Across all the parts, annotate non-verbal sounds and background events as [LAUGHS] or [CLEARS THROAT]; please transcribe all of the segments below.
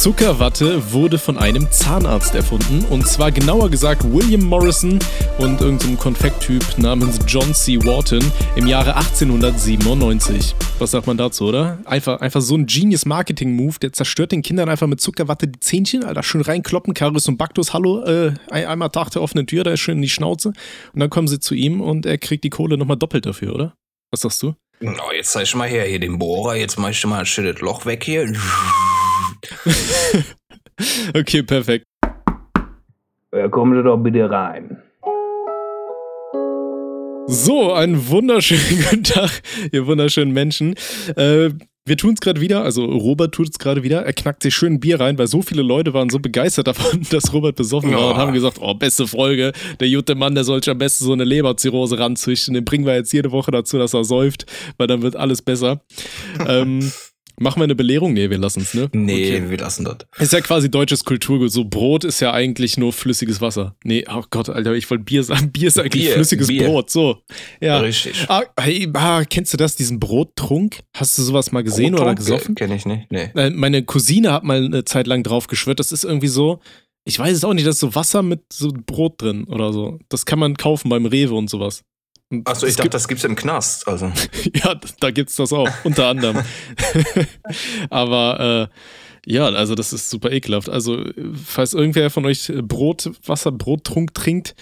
Zuckerwatte wurde von einem Zahnarzt erfunden. Und zwar genauer gesagt William Morrison und irgendein Konfekttyp namens John C. Wharton im Jahre 1897. Was sagt man dazu, oder? Einfach, einfach so ein Genius Marketing-Move, der zerstört den Kindern einfach mit Zuckerwatte die Zähnchen, Alter, schön reinkloppen, Karis und Baktus, hallo, äh, einmal Tag der offenen Tür, da ist schön in die Schnauze. Und dann kommen sie zu ihm und er kriegt die Kohle nochmal doppelt dafür, oder? Was sagst du? No, jetzt zeig mal her, hier den Bohrer, jetzt mach ich mal ein schönes Loch weg hier. [LAUGHS] okay, perfekt. Ja, kommen Sie doch bitte rein. So, einen wunderschönen [LAUGHS] guten Tag, ihr wunderschönen Menschen. Äh, wir tun es gerade wieder, also Robert tut es gerade wieder. Er knackt sich schön ein Bier rein, weil so viele Leute waren so begeistert davon, [LAUGHS] dass Robert besoffen war oh. und haben gesagt, oh, beste Folge, der gute Mann, der sollte am besten so eine Leberzirrhose ranzüchten. Den bringen wir jetzt jede Woche dazu, dass er säuft, weil dann wird alles besser. ähm, Machen wir eine Belehrung? Nee, wir lassen es, ne? Nee, okay. wir lassen das. Ist ja quasi deutsches Kulturgut. So Brot ist ja eigentlich nur flüssiges Wasser. Nee, oh Gott, Alter, ich wollte Bier sagen. [LAUGHS] Bier ist eigentlich Bier, flüssiges Bier. Brot. So. Ja. Richtig. Ah, hey, ah, kennst du das, diesen Brottrunk? Hast du sowas mal gesehen oder gesoffen? Kenn ich nicht, nee. Äh, meine Cousine hat mal eine Zeit lang drauf geschwört. Das ist irgendwie so, ich weiß es auch nicht, das ist so Wasser mit so Brot drin oder so. Das kann man kaufen beim Rewe und sowas. Achso, ich dachte, gibt, das gibt's im Knast. Also. [LAUGHS] ja, da gibt's das auch, unter anderem. [LAUGHS] Aber äh, ja, also das ist super ekelhaft. Also, falls irgendwer von euch Brot, Wasser, Brottrunk trinkt,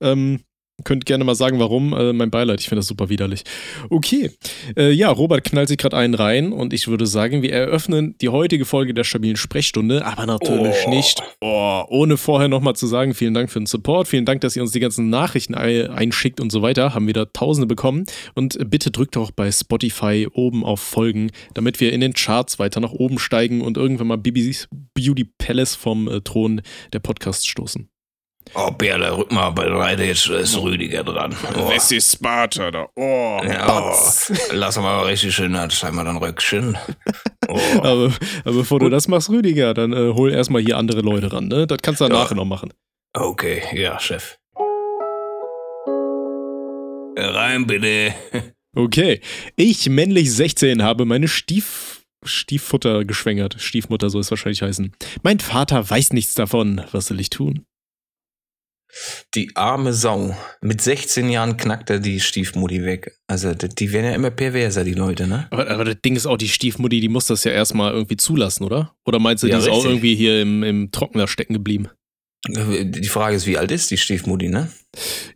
ähm, Könnt gerne mal sagen, warum. Äh, mein Beileid, ich finde das super widerlich. Okay. Äh, ja, Robert knallt sich gerade einen rein und ich würde sagen, wir eröffnen die heutige Folge der stabilen Sprechstunde, aber natürlich oh. nicht, oh, ohne vorher nochmal zu sagen, vielen Dank für den Support, vielen Dank, dass ihr uns die ganzen Nachrichten einschickt und so weiter. Haben wieder Tausende bekommen. Und bitte drückt auch bei Spotify oben auf Folgen, damit wir in den Charts weiter nach oben steigen und irgendwann mal Bibis Beauty Palace vom äh, Thron der Podcasts stoßen. Oh, Berle, rück mal bereit, jetzt ist Rüdiger dran. Oh. Wessi Sparta da. Oh, ja, oh. Lass mal richtig schön, dann scheinbar dann Rückchen. [LAUGHS] Oh. aber, aber, bevor du das machst, Rüdiger, dann äh, hol erstmal hier andere Leute ran, ne? Das kannst du dann ja. nachher noch machen. Okay, ja, Chef. Rein bitte. [LAUGHS] Okay. Ich, männlich 16, habe meine Stief Stieffutter geschwängert. Stiefmutter soll es wahrscheinlich heißen. Mein Vater weiß nichts davon. Was soll ich tun? Die arme Sau. Mit 16 Jahren knackt er die Stiefmutti weg. Also, die werden ja immer perverser, die Leute, ne? Aber, aber das Ding ist auch, die Stiefmutti, die muss das ja erstmal irgendwie zulassen, oder? Oder meinst du, ja, die ist richtig. auch irgendwie hier im, im Trockner stecken geblieben? Die Frage ist, wie alt ist die Stiefmutti, ne?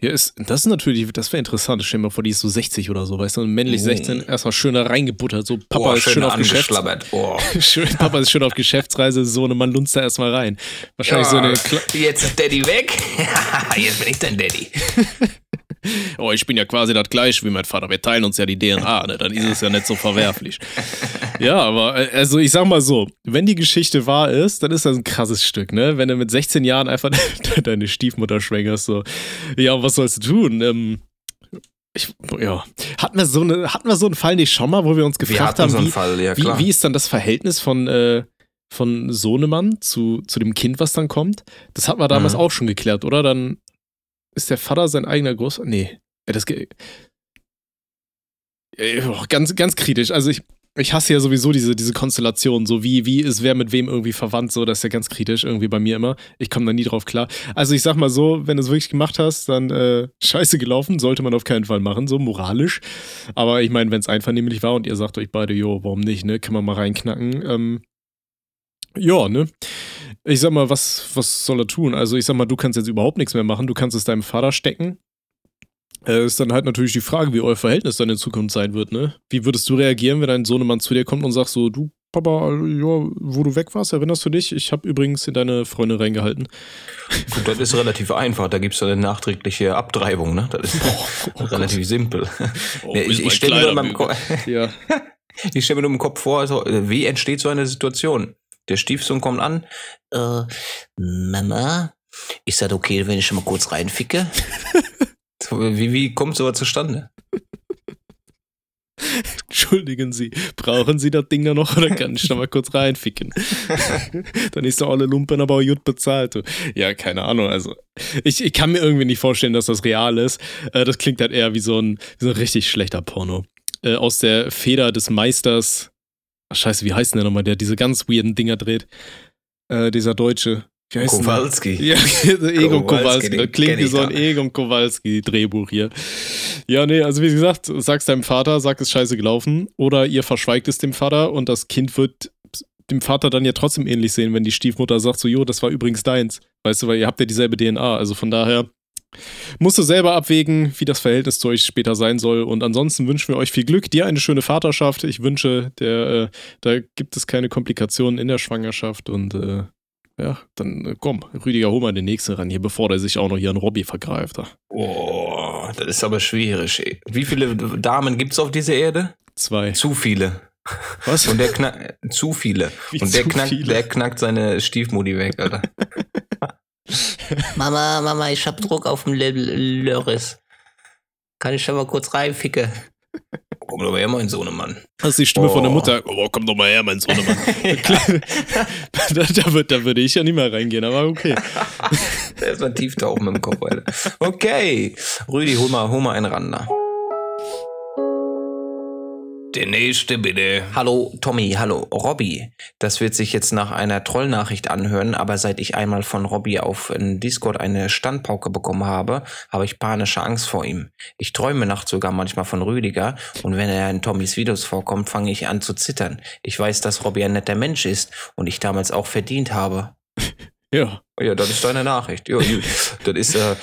Ja, ist, das ist natürlich, das wäre interessant. Stell dir mal vor, die ist so 60 oder so, weißt du, männlich 16, erstmal schön da reingebuttert, so Papa oh, ist schön auf Geschäfts oh. [LAUGHS] schön, Papa ist schön auf Geschäftsreise, so eine Mann lunzt da erstmal rein. Wahrscheinlich ja, so eine Kla Jetzt ist Daddy weg. [LAUGHS] jetzt bin ich dein Daddy. [LAUGHS] [LAUGHS] oh, ich bin ja quasi das gleiche wie mein Vater. Wir teilen uns ja die DNA, ne? Dann ist es ja nicht so verwerflich. [LAUGHS] ja, aber äh, also ich sag mal so, wenn die Geschichte wahr ist, dann ist das ein krasses Stück, ne? Wenn du mit 16 Jahren einfach [LAUGHS] deine Stiefmutter schwängerst, so, ja, was sollst du tun? Ähm, ich, ja. Hatten wir, so eine, hatten wir so einen Fall nicht schon mal, wo wir uns gefragt wir haben, so wie, Fall, ja, wie, wie, ist dann das Verhältnis von, äh, von Sohnemann zu, zu dem Kind, was dann kommt? Das hatten wir damals mhm. auch schon geklärt, oder? Dann ist der Vater sein eigener Großvater? Nee. Das geht. Ganz, ganz kritisch. Also ich, ich hasse ja sowieso diese, diese Konstellation, so wie, wie ist wer mit wem irgendwie verwandt, so, das ist ja ganz kritisch irgendwie bei mir immer. Ich komme da nie drauf klar. Also ich sag mal so, wenn du es wirklich gemacht hast, dann äh, [LAUGHS] scheiße gelaufen, sollte man auf keinen Fall machen, so moralisch. Aber ich meine, wenn es einvernehmlich war und ihr sagt euch beide, jo, warum nicht, ne, kann man mal reinknacken. Ähm, ja, ne? Ich sag mal, was, was soll er tun? Also, ich sag mal, du kannst jetzt überhaupt nichts mehr machen. Du kannst es deinem Vater stecken. Äh, ist dann halt natürlich die Frage, wie euer Verhältnis dann in Zukunft sein wird, ne? Wie würdest du reagieren, wenn dein Sohnemann zu dir kommt und sagt so, du, Papa, ja, wo du weg warst, erinnerst du dich? Ich habe übrigens in deine Freundin reingehalten. Gut, das ist relativ einfach. Da gibt es eine nachträgliche Abtreibung, ne? Das ist [LAUGHS] oh, oh relativ Gott. simpel. Oh, ja, ich, ich stelle mir, [LAUGHS] stell mir nur im Kopf vor, also, wie entsteht so eine Situation? Der Stiefsohn kommt an. Äh, Mama, ist das okay, wenn ich schon mal kurz reinficke? [LAUGHS] wie, wie kommt sowas zustande? Entschuldigen Sie, brauchen Sie das Ding da noch oder kann ich da mal kurz reinficken? [LAUGHS] Dann ist doch alle Lumpen aber auch gut bezahlt. Ja, keine Ahnung. Also, ich, ich kann mir irgendwie nicht vorstellen, dass das real ist. Äh, das klingt halt eher wie so ein, wie so ein richtig schlechter Porno. Äh, aus der Feder des Meisters scheiße, wie heißt denn der nochmal, der diese ganz weirden Dinger dreht? Äh, dieser Deutsche. Kowalski. Ja, [LAUGHS] Egon Kowalski. Das klingt wie so ein Egon Kowalski-Drehbuch hier. Ja, nee, also wie gesagt, sag's deinem Vater, sag es scheiße gelaufen. Oder ihr verschweigt es dem Vater und das Kind wird dem Vater dann ja trotzdem ähnlich sehen, wenn die Stiefmutter sagt so, jo, das war übrigens deins. Weißt du, weil ihr habt ja dieselbe DNA. Also von daher musst du selber abwägen, wie das Verhältnis zu euch später sein soll. Und ansonsten wünschen wir euch viel Glück, dir eine schöne Vaterschaft. Ich wünsche, der, äh, da gibt es keine Komplikationen in der Schwangerschaft und äh, ja, dann äh, komm, Rüdiger, hol mal den nächsten ran hier, bevor der sich auch noch hier an Robby vergreift. Oh, das ist aber schwierig. Wie viele Damen gibt es auf dieser Erde? Zwei. Zu viele. Was? Und der knackt, zu viele. Wie Und der knackt, viele? der knackt seine Stiefmutti weg, Alter. [LAUGHS] Mama, Mama, ich hab Druck auf dem Lörris. Kann ich schon mal kurz reinficken? [LAUGHS] Komm doch mal her, mein Sohnemann. Das ist die Stimme oh. von der oh. Mutter. Oh, komm doch mal her, mein Sohnemann. [LAUGHS] da, da, würd, da würde ich ja nicht mehr reingehen, aber okay. Erstmal tief tauchen mit dem Kopf, Alter. Okay. Rüdi, hol mal, hol mal einen Rander. Der nächste bitte. Hallo Tommy, hallo Robby. Das wird sich jetzt nach einer Trollnachricht anhören, aber seit ich einmal von Robby auf Discord eine Standpauke bekommen habe, habe ich panische Angst vor ihm. Ich träume nachts sogar manchmal von Rüdiger und wenn er in Tommys Videos vorkommt, fange ich an zu zittern. Ich weiß, dass Robby ein netter Mensch ist und ich damals auch verdient habe. [LAUGHS] Ja. Ja, das ist deine Nachricht. Ja, [LAUGHS] das ist, äh,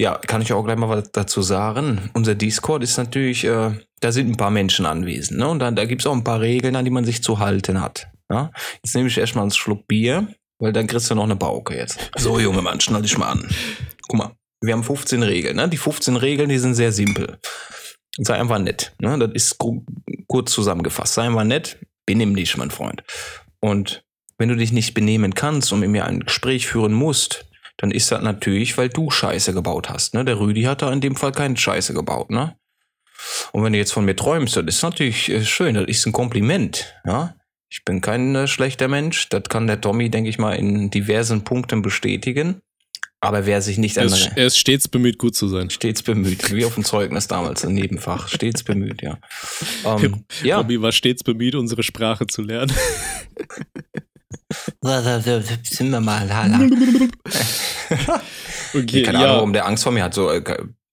ja, kann ich auch gleich mal was dazu sagen. Unser Discord ist natürlich, äh, da sind ein paar Menschen anwesend. Ne? Und dann, da gibt es auch ein paar Regeln, an die man sich zu halten hat. Ja? Jetzt nehme ich erstmal einen Schluck Bier, weil dann kriegst du noch eine Bauke jetzt. So, junge Mann, schnall dich mal an. Guck mal, wir haben 15 Regeln. Ne? Die 15 Regeln, die sind sehr simpel. Sei einfach nett. Ne? Das ist kurz zusammengefasst. Sei einfach nett, benimm dich, mein Freund. Und wenn du dich nicht benehmen kannst und mit mir ein Gespräch führen musst, dann ist das natürlich, weil du Scheiße gebaut hast. Ne? Der Rüdi hat da in dem Fall keine Scheiße gebaut. Ne? Und wenn du jetzt von mir träumst, das ist natürlich äh, schön, das ist ein Kompliment. Ja? Ich bin kein äh, schlechter Mensch, das kann der Tommy, denke ich mal, in diversen Punkten bestätigen. Aber wer sich nicht er ist, er ist stets bemüht, gut zu sein. Stets bemüht, wie auf dem Zeugnis damals im Nebenfach. Stets bemüht, ja. [LAUGHS] Ähm, ja. Tommy war stets bemüht, unsere Sprache zu lernen. [LAUGHS] Sind wir mal. [LAUGHS] okay, Keine ja. Ahnung, warum der Angst vor mir hat. So, äh,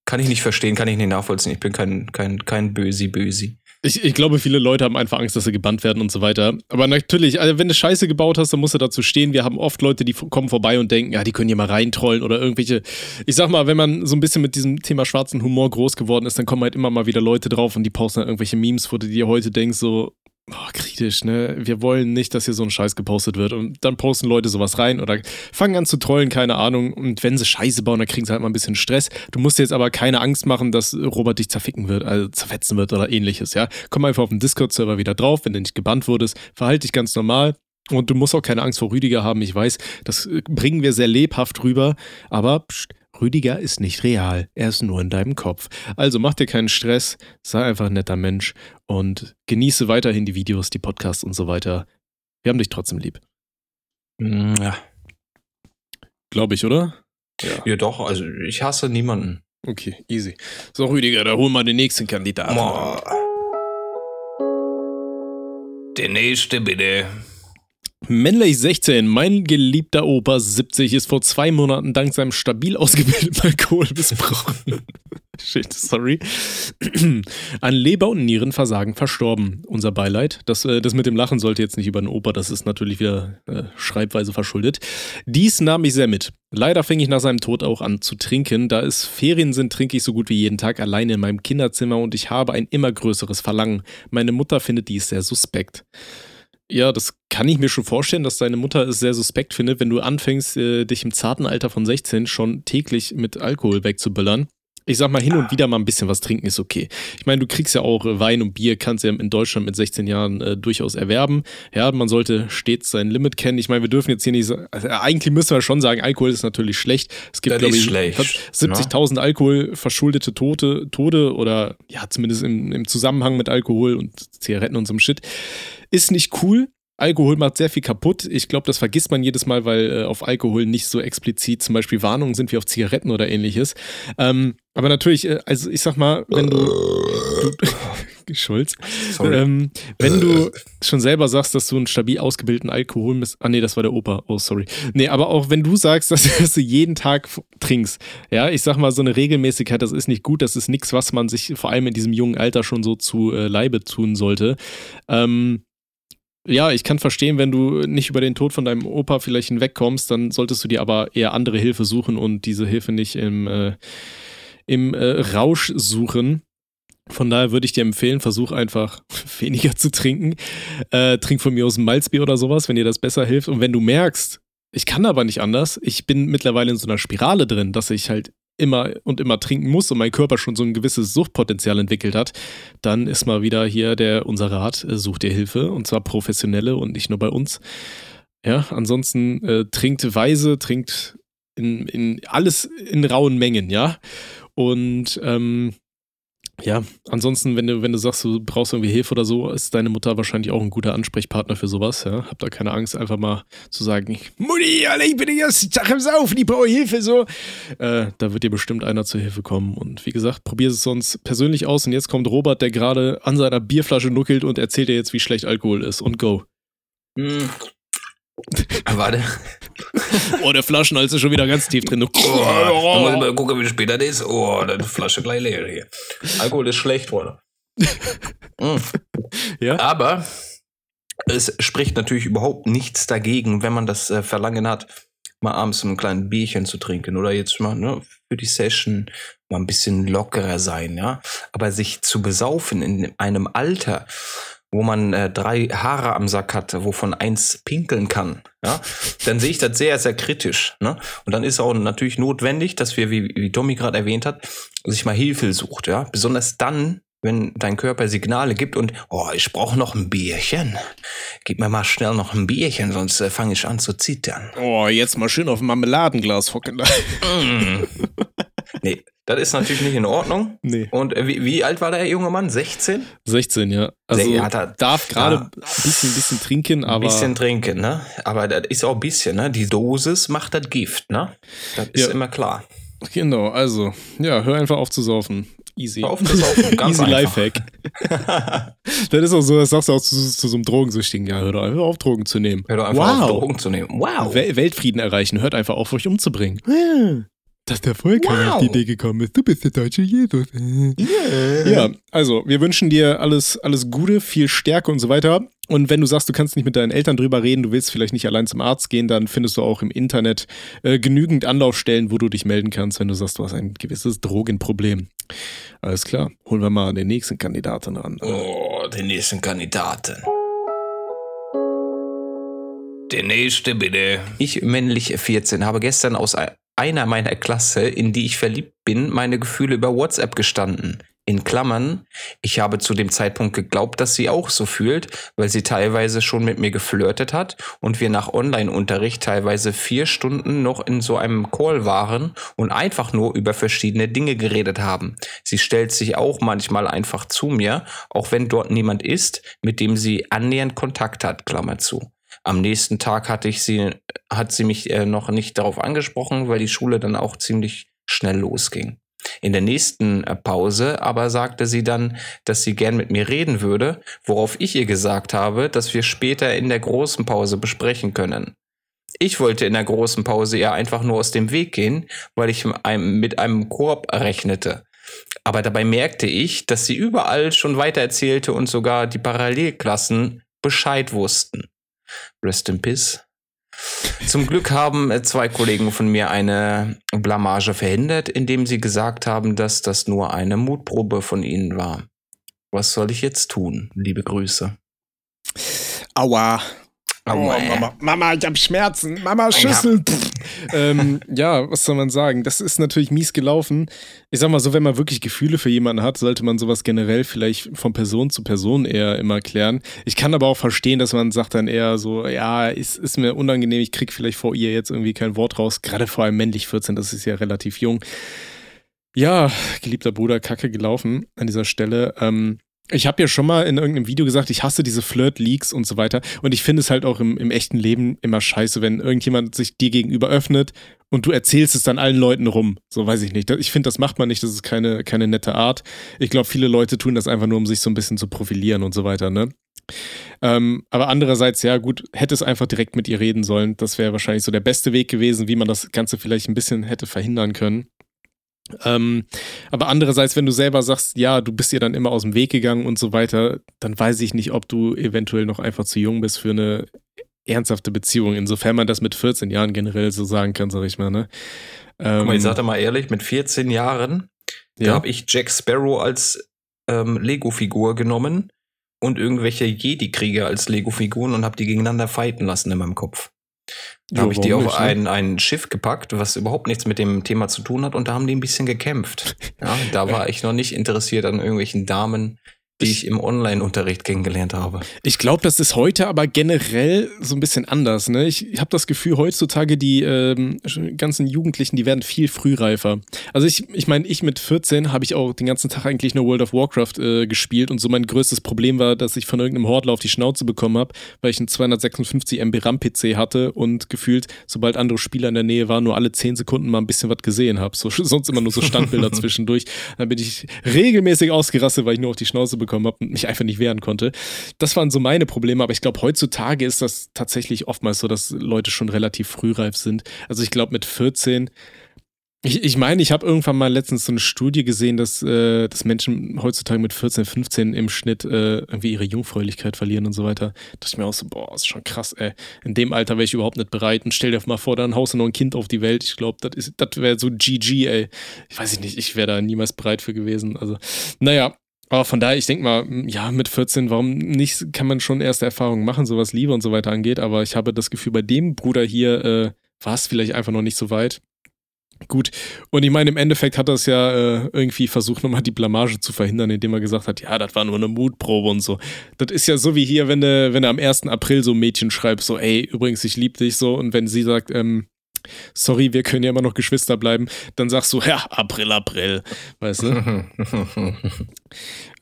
kann ich nicht verstehen, kann ich nicht nachvollziehen. Ich bin kein, kein, kein Bösi, Bösi. Ich, ich glaube, viele Leute haben einfach Angst, dass sie gebannt werden und so weiter. Aber natürlich, also wenn du Scheiße gebaut hast, dann musst du dazu stehen. Wir haben oft Leute, die kommen vorbei und denken, ja, die können hier mal reintrollen oder irgendwelche. Ich sag mal, wenn man so ein bisschen mit diesem Thema schwarzen Humor groß geworden ist, dann kommen halt immer mal wieder Leute drauf und die posten dann irgendwelche Memes, wo du dir heute denkst, so, oh, kritisch, ne? Wir wollen nicht, dass hier so ein Scheiß gepostet wird. Und dann posten Leute sowas rein oder fangen an zu trollen, keine Ahnung. Und wenn sie Scheiße bauen, dann kriegen sie halt mal ein bisschen Stress. Du musst dir jetzt aber keine Angst machen, dass Robert dich zerficken wird, also zerfetzen wird oder ähnliches, ja? Komm einfach auf den Discord-Server wieder drauf, wenn du nicht gebannt wurdest. Verhalte dich ganz normal. Und du musst auch keine Angst vor Rüdiger haben. Ich weiß, das bringen wir sehr lebhaft rüber. Aber pst, Rüdiger ist nicht real, er ist nur in deinem Kopf. Also mach dir keinen Stress, sei einfach ein netter Mensch und genieße weiterhin die Videos, die Podcasts und so weiter. Wir haben dich trotzdem lieb. Mm, ja. Glaube ich, oder? Ja. ja, doch. Also ich hasse niemanden. Okay, easy. So, Rüdiger, da holen wir den nächsten Kandidaten. Der nächste, bitte. Männlich 16, mein geliebter Opa 70 ist vor zwei Monaten dank seinem stabil ausgebildeten Alkoholmissbrauch [LAUGHS] Shit, sorry. [CLEARS THROAT] An Leber- und Nierenversagen verstorben. Unser Beileid. Das, äh, das mit dem Lachen sollte jetzt nicht über den Opa, das ist natürlich wieder äh, Schreibweise verschuldet. Dies nahm ich sehr mit. Leider fing ich nach seinem Tod auch an zu trinken. Da es Ferien sind, trinke ich so gut wie jeden Tag alleine in meinem Kinderzimmer und ich habe ein immer größeres Verlangen. Meine Mutter findet dies sehr suspekt. Ja, das kann ich mir schon vorstellen, dass deine Mutter es sehr suspekt findet, wenn du anfängst, äh, dich im zarten Alter von 16 schon täglich mit Alkohol wegzubillern. Ich sag mal, hin und wieder mal ein bisschen was trinken ist okay. Ich meine, du kriegst ja auch Wein und Bier, kannst ja in Deutschland mit 16 Jahren äh, durchaus erwerben. Ja, man sollte stets sein Limit kennen. Ich meine, wir dürfen jetzt hier nicht, also eigentlich müssen wir schon sagen, Alkohol ist natürlich schlecht. Es gibt, glaube ich, 70.000 ne? Alkohol verschuldete Tote, Tode oder ja, zumindest im, im Zusammenhang mit Alkohol und Zigaretten und so einem Shit. Ist nicht cool. Alkohol macht sehr viel kaputt. Ich glaube, das vergisst man jedes Mal, weil äh, auf Alkohol nicht so explizit zum Beispiel Warnungen sind wie auf Zigaretten oder ähnliches. Ähm, aber natürlich, äh, also ich sag mal, wenn du. du [LAUGHS] Schulz. Ähm, wenn du schon selber sagst, dass du einen stabil ausgebildeten Alkohol misst. Ah, nee, das war der Opa. Oh, sorry. Nee, aber auch wenn du sagst, [LAUGHS] dass, dass, du jeden Tag trinkst. Ja, ich sag mal, so eine Regelmäßigkeit, das ist nicht gut. Das ist nichts, was man sich vor allem in diesem jungen Alter schon so zu äh, Leibe tun sollte. Ähm, ja, ich kann verstehen, wenn du nicht über den Tod von deinem Opa vielleicht hinwegkommst, dann solltest du dir aber eher andere Hilfe suchen und diese Hilfe nicht im, äh, im äh, Rausch suchen. Von daher würde ich dir empfehlen, versuch einfach [LAUGHS] weniger zu trinken. Äh, trink von mir aus ein Malzbier oder sowas, wenn dir das besser hilft. Und wenn du merkst, ich kann aber nicht anders, ich bin mittlerweile in so einer Spirale drin, dass ich halt immer und immer trinken muss und mein Körper schon so ein gewisses Suchtpotenzial entwickelt hat, dann ist mal wieder hier der unser Rat, äh, such dir Hilfe und zwar professionelle und nicht nur bei uns. Ja, ansonsten äh, trinkt weise, trinkt in, in alles in rauen Mengen, ja. Und ähm, ja, ansonsten, wenn du, wenn du sagst, du brauchst irgendwie Hilfe oder so, ist deine Mutter wahrscheinlich auch ein guter Ansprechpartner für sowas. Ja? Hab da keine Angst, einfach mal zu sagen, Mutti, Alter, ich bin die ganze Tag im Saufen, ich brauche Hilfe, so. Äh, da wird dir bestimmt einer zur Hilfe kommen. Und wie gesagt, probier es sonst persönlich aus. Und jetzt kommt Robert, der gerade an seiner Bierflasche nuckelt und erzählt dir jetzt, wie schlecht Alkohol ist. Und go. Mm. Warte. [LAUGHS] oh, der Flaschenhals ist schon wieder ganz tief drin. Oh, oh. muss ich mal gucken, wie spät das ist. Oh, die Flasche gleich leer hier. Alkohol ist schlecht, oder? [LAUGHS] mm. ja? Aber es spricht natürlich überhaupt nichts dagegen, wenn man das äh, Verlangen hat, mal abends ein kleines Bierchen zu trinken oder jetzt mal ne, für die Session mal ein bisschen lockerer sein, ja. Aber sich zu besaufen in einem Alter, wo man äh, drei Haare am Sack hat, wovon eins pinkeln kann, ja, dann sehe ich das sehr, sehr kritisch. Ne? Und dann ist auch natürlich notwendig, dass wir, wie, wie Tommy gerade erwähnt hat, sich mal Hilfe sucht, ja. Besonders dann, wenn dein Körper Signale gibt und, oh, ich brauche noch ein Bierchen. Gib mir mal schnell noch ein Bierchen, sonst äh, fange ich an zu zittern. Oh, jetzt mal schön auf ein Marmeladenglas hocken. [LAUGHS] mm. Nee, das ist natürlich nicht in Ordnung. Nee. Und äh, wie, wie, alt war der junge Mann? 16? 16, ja. Also ja, er darf gerade ein bisschen, bisschen trinken, aber. Ein bisschen trinken, ne? Aber das ist auch ein bisschen, ne? Die Dosis macht das Gift, ne? Das ist ja. immer klar. Genau, also, ja, hör einfach auf zu saufen. Easy. Auf Easy Lifehack. das ist auch [LAUGHS] [LAUGHS] so, das sagst du auch zu, zu, so einem Drogensüchtigen. Ja, hör doch einfach auf, Drogen zu nehmen. Hör doch einfach wow. auf, Drogen zu nehmen. Wow. Weltfrieden erreichen, hört einfach auf, euch umzubringen dass der Volker wow. auf die Idee gekommen ist. Du bist der deutsche Jesus. Yeah. Ja, also wir wünschen dir alles, alles Gute, viel Stärke und so weiter. Und wenn du sagst, du kannst nicht mit deinen Eltern drüber reden, du willst vielleicht nicht allein zum Arzt gehen, dann findest du auch im Internet äh, genügend Anlaufstellen, wo du dich melden kannst, wenn du sagst, du hast ein gewisses Drogenproblem. Alles klar, holen wir mal den nächsten Kandidaten ran. Oh, den nächsten Kandidaten. Der nächste bitte. Ich, männlich 14, habe gestern aus einer meiner Klasse, in die ich verliebt bin, meine Gefühle über WhatsApp gestanden. In Klammern, ich habe zu dem Zeitpunkt geglaubt, dass sie auch so fühlt, weil sie teilweise schon mit mir geflirtet hat und wir nach Online-Unterricht teilweise vier Stunden noch in so einem Call waren und einfach nur über verschiedene Dinge geredet haben. Sie stellt sich auch manchmal einfach zu mir, auch wenn dort niemand ist, mit dem sie annähernd Kontakt hat, Klammer zu. Am nächsten Tag hatte ich sie, hat sie mich äh, noch nicht darauf angesprochen, weil die Schule dann auch ziemlich schnell losging. In der nächsten äh, Pause aber sagte sie dann, dass sie gern mit mir reden würde, worauf ich ihr gesagt habe, dass wir später in der großen Pause besprechen können. Ich wollte in der großen Pause ihr einfach nur aus dem Weg gehen, weil ich mit einem Korb rechnete. Aber dabei merkte ich, dass sie überall schon weiter erzählte und sogar die Parallelklassen Bescheid wussten. Rest in Peace. Zum Glück haben äh, zwei Kollegen von mir eine Blamage verhindert, indem sie gesagt haben, dass das nur eine Mutprobe von ihnen war. Was soll ich jetzt tun? Liebe Grüße. Aua. Oh, Mama, Mama, ich hab Schmerzen. Mama, Schüssel. Ähm, ja, was soll man sagen? Das ist natürlich mies gelaufen. Ich sag mal so, wenn man wirklich Gefühle für jemanden hat, sollte man sowas generell vielleicht von Person zu Person eher immer klären. Ich kann aber auch verstehen, dass man sagt dann eher so, ja, ist, ist mir unangenehm, ich krieg vielleicht vor ihr jetzt irgendwie kein Wort raus. Gerade vor allem männlich 14, das ist ja relativ jung. Ja, geliebter Bruder, Kacke gelaufen an dieser Stelle. Ähm, ich habe ja schon mal in irgendeinem Video gesagt, ich hasse diese Flirt-Leaks und so weiter. Und ich finde es halt auch im, im echten Leben immer scheiße, wenn irgendjemand sich dir gegenüber öffnet und du erzählst es dann allen Leuten rum. So weiß ich nicht. Ich finde, das macht man nicht. Das ist keine, keine nette Art. Ich glaube, viele Leute tun das einfach nur, um sich so ein bisschen zu profilieren und so weiter, ne? Ähm, aber andererseits, ja, gut, hätte es einfach direkt mit ihr reden sollen. Das wäre wahrscheinlich so der beste Weg gewesen, wie man das Ganze vielleicht ein bisschen hätte verhindern können. Ähm, aber andererseits, wenn du selber sagst, ja, du bist ihr dann immer aus dem Weg gegangen und so weiter, dann weiß ich nicht, ob du eventuell noch einfach zu jung bist für eine ernsthafte Beziehung, insofern man das mit 14 Jahren generell so sagen kann, sag ich mal. Ne? Ähm, Guck mal, ich sag dir mal ehrlich, mit 14 Jahren, ja. da habe ich Jack Sparrow als ähm, Lego-Figur genommen und irgendwelche Jedi-Krieger als Lego-Figuren und habe die gegeneinander fighten lassen in meinem Kopf. Da habe ich die auf ne? ein, ein Schiff gepackt, was überhaupt nichts mit dem Thema zu tun hat, und da haben die ein bisschen gekämpft. [LAUGHS] Ja, da war ich noch nicht interessiert an irgendwelchen Damen, die ich im Online-Unterricht kennengelernt habe. Ich glaube, das ist heute aber generell so ein bisschen anders. Ne? Ich habe das Gefühl, heutzutage die ähm, ganzen Jugendlichen, die werden viel frühreifer. Also ich, ich meine, ich mit 14 habe ich auch den ganzen Tag eigentlich nur World of Warcraft äh, gespielt und so mein größtes Problem war, dass ich von irgendeinem Hordler auf die Schnauze bekommen habe, weil ich einen 256 MB RAM-PC hatte und gefühlt, sobald andere Spieler in der Nähe waren, nur alle 10 Sekunden mal ein bisschen was gesehen habe. So, [LAUGHS] sonst immer nur so Standbilder [LAUGHS] zwischendurch. Dann bin ich regelmäßig ausgerastet, weil ich nur auf die Schnauze bekommen bekommen habe und mich einfach nicht wehren konnte. Das waren so meine Probleme, aber ich glaube, heutzutage ist das tatsächlich oftmals so, dass Leute schon relativ frühreif sind. Also ich glaube, mit 14 ich, ich meine, ich habe irgendwann mal letztens so eine Studie gesehen, dass, äh, dass Menschen heutzutage mit 14, 15 im Schnitt äh, irgendwie ihre Jungfräulichkeit verlieren und so weiter. Da dachte ich mir auch so, boah, ist schon krass, ey. In dem Alter wäre ich überhaupt nicht bereit. Und stell dir mal vor, dann haust du noch ein Kind auf die Welt. Ich glaube, das wäre so GG, ey. Ich weiß nicht, ich wäre da niemals bereit für gewesen. Also, naja, aber von daher, ich denke mal, ja, mit 14, warum nicht, kann man schon erste Erfahrungen machen, so was Liebe und so weiter angeht. Aber ich habe das Gefühl, bei dem Bruder hier äh, war es vielleicht einfach noch nicht so weit. Gut, und ich meine, im Endeffekt hat er es ja äh, irgendwie versucht, nochmal die Blamage zu verhindern, indem er gesagt hat, ja, das war nur eine Mutprobe und so. Das ist ja so wie hier, wenn du, wenn du am 1. April so ein Mädchen schreibst, so, ey, übrigens, ich liebe dich so, und wenn sie sagt, ähm, sorry, wir können ja immer noch Geschwister bleiben, dann sagst du, ja, April, April, weißt du?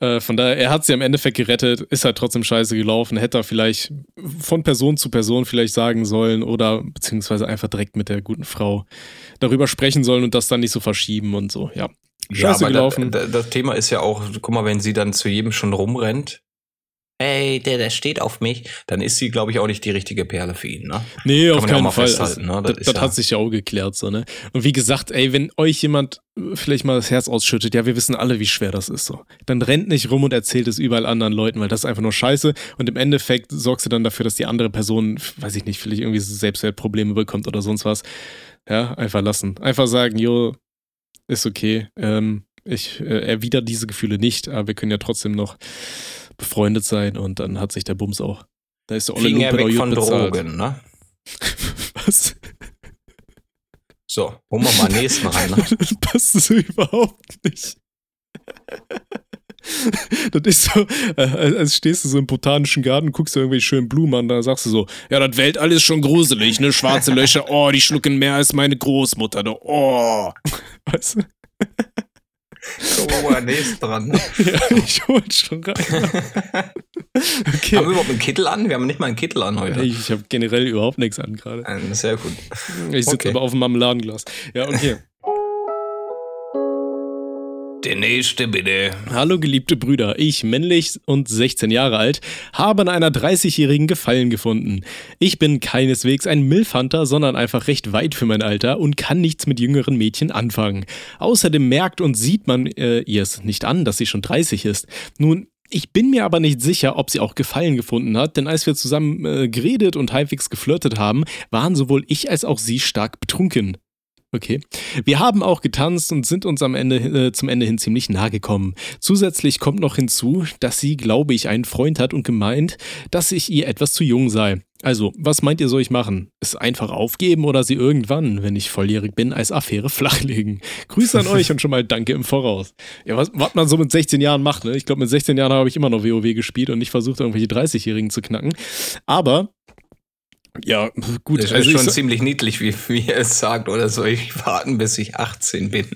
[LAUGHS] äh, von daher, er hat sie im Endeffekt gerettet, ist halt trotzdem scheiße gelaufen, hätte er vielleicht von Person zu Person vielleicht sagen sollen oder beziehungsweise einfach direkt mit der guten Frau darüber sprechen sollen und das dann nicht so verschieben und so, ja. Scheiße ja, gelaufen. Das, das Thema ist ja auch, guck mal, wenn sie dann zu jedem schon rumrennt, ey, der, der steht auf mich, dann ist sie, glaube ich, auch nicht die richtige Perle für ihn, ne? Nee, Kann auf keinen Fall. Also, ne? Das, das ja hat sich ja auch geklärt, so, ne? Und wie gesagt, ey, wenn euch jemand vielleicht mal das Herz ausschüttet, ja, wir wissen alle, wie schwer das ist, so. Dann rennt nicht rum und erzählt es überall anderen Leuten, weil das ist einfach nur scheiße. Und im Endeffekt sorgst du dann dafür, dass die andere Person, weiß ich nicht, vielleicht irgendwie Selbstwertprobleme bekommt oder sonst was. Ja, einfach lassen. Einfach sagen, jo, ist okay. Ähm, ich äh, erwidere diese Gefühle nicht, aber wir können ja trotzdem noch befreundet sein und dann hat sich der Bums auch. Da ist der Olle Finger weg von bezahlt. Drogen, ne? [LAUGHS] Was? So, holen wir mal nächsten rein. Ne? [LAUGHS] das passt so überhaupt nicht. [LAUGHS] das ist so, äh, als stehst du so im botanischen Garten, guckst du irgendwie schönen Blumen an, da sagst du so, ja, das Weltall ist schon gruselig, ne? Schwarze Löcher, oh, die schlucken mehr als meine Großmutter, ne? oh. Weißt du? Oh, nächst dran. [LAUGHS] Ja, ich hol schon rein. [LAUGHS] okay. Haben wir überhaupt einen Kittel an? Wir haben nicht mal einen Kittel an heute. Ich, ich habe generell überhaupt nichts an gerade. Sehr gut. Ich sitze okay. aber auf dem Marmeladenglas. Ja, okay. Der nächste bitte. Hallo geliebte Brüder, ich, männlich und 16 Jahre alt, habe an einer 30-Jährigen Gefallen gefunden. Ich bin keineswegs ein Milfhunter, sondern einfach recht weit für mein Alter und kann nichts mit jüngeren Mädchen anfangen. Außerdem merkt und sieht man äh, ihr es nicht an, dass sie schon 30 ist. Nun, ich bin mir aber nicht sicher, ob sie auch Gefallen gefunden hat, denn als wir zusammen äh, geredet und halbwegs geflirtet haben, waren sowohl ich als auch sie stark betrunken. Okay. Wir haben auch getanzt und sind uns am Ende äh, zum Ende hin ziemlich nahe gekommen. Zusätzlich kommt noch hinzu, dass sie, glaube ich, einen Freund hat und gemeint, dass ich ihr etwas zu jung sei. Also, was meint ihr, soll ich machen? Es einfach aufgeben oder sie irgendwann, wenn ich volljährig bin, als Affäre flachlegen? Grüße an euch und schon mal danke im Voraus. Ja, was, was man so mit 16 Jahren macht, ne? Ich glaube, mit 16 Jahren habe ich immer noch WoW gespielt und nicht versucht, irgendwelche 30-Jährigen zu knacken. Aber Ja, gut. Das ist also schon so ziemlich niedlich, wie, wie er es sagt. Oder soll ich warten, bis ich 18 bin?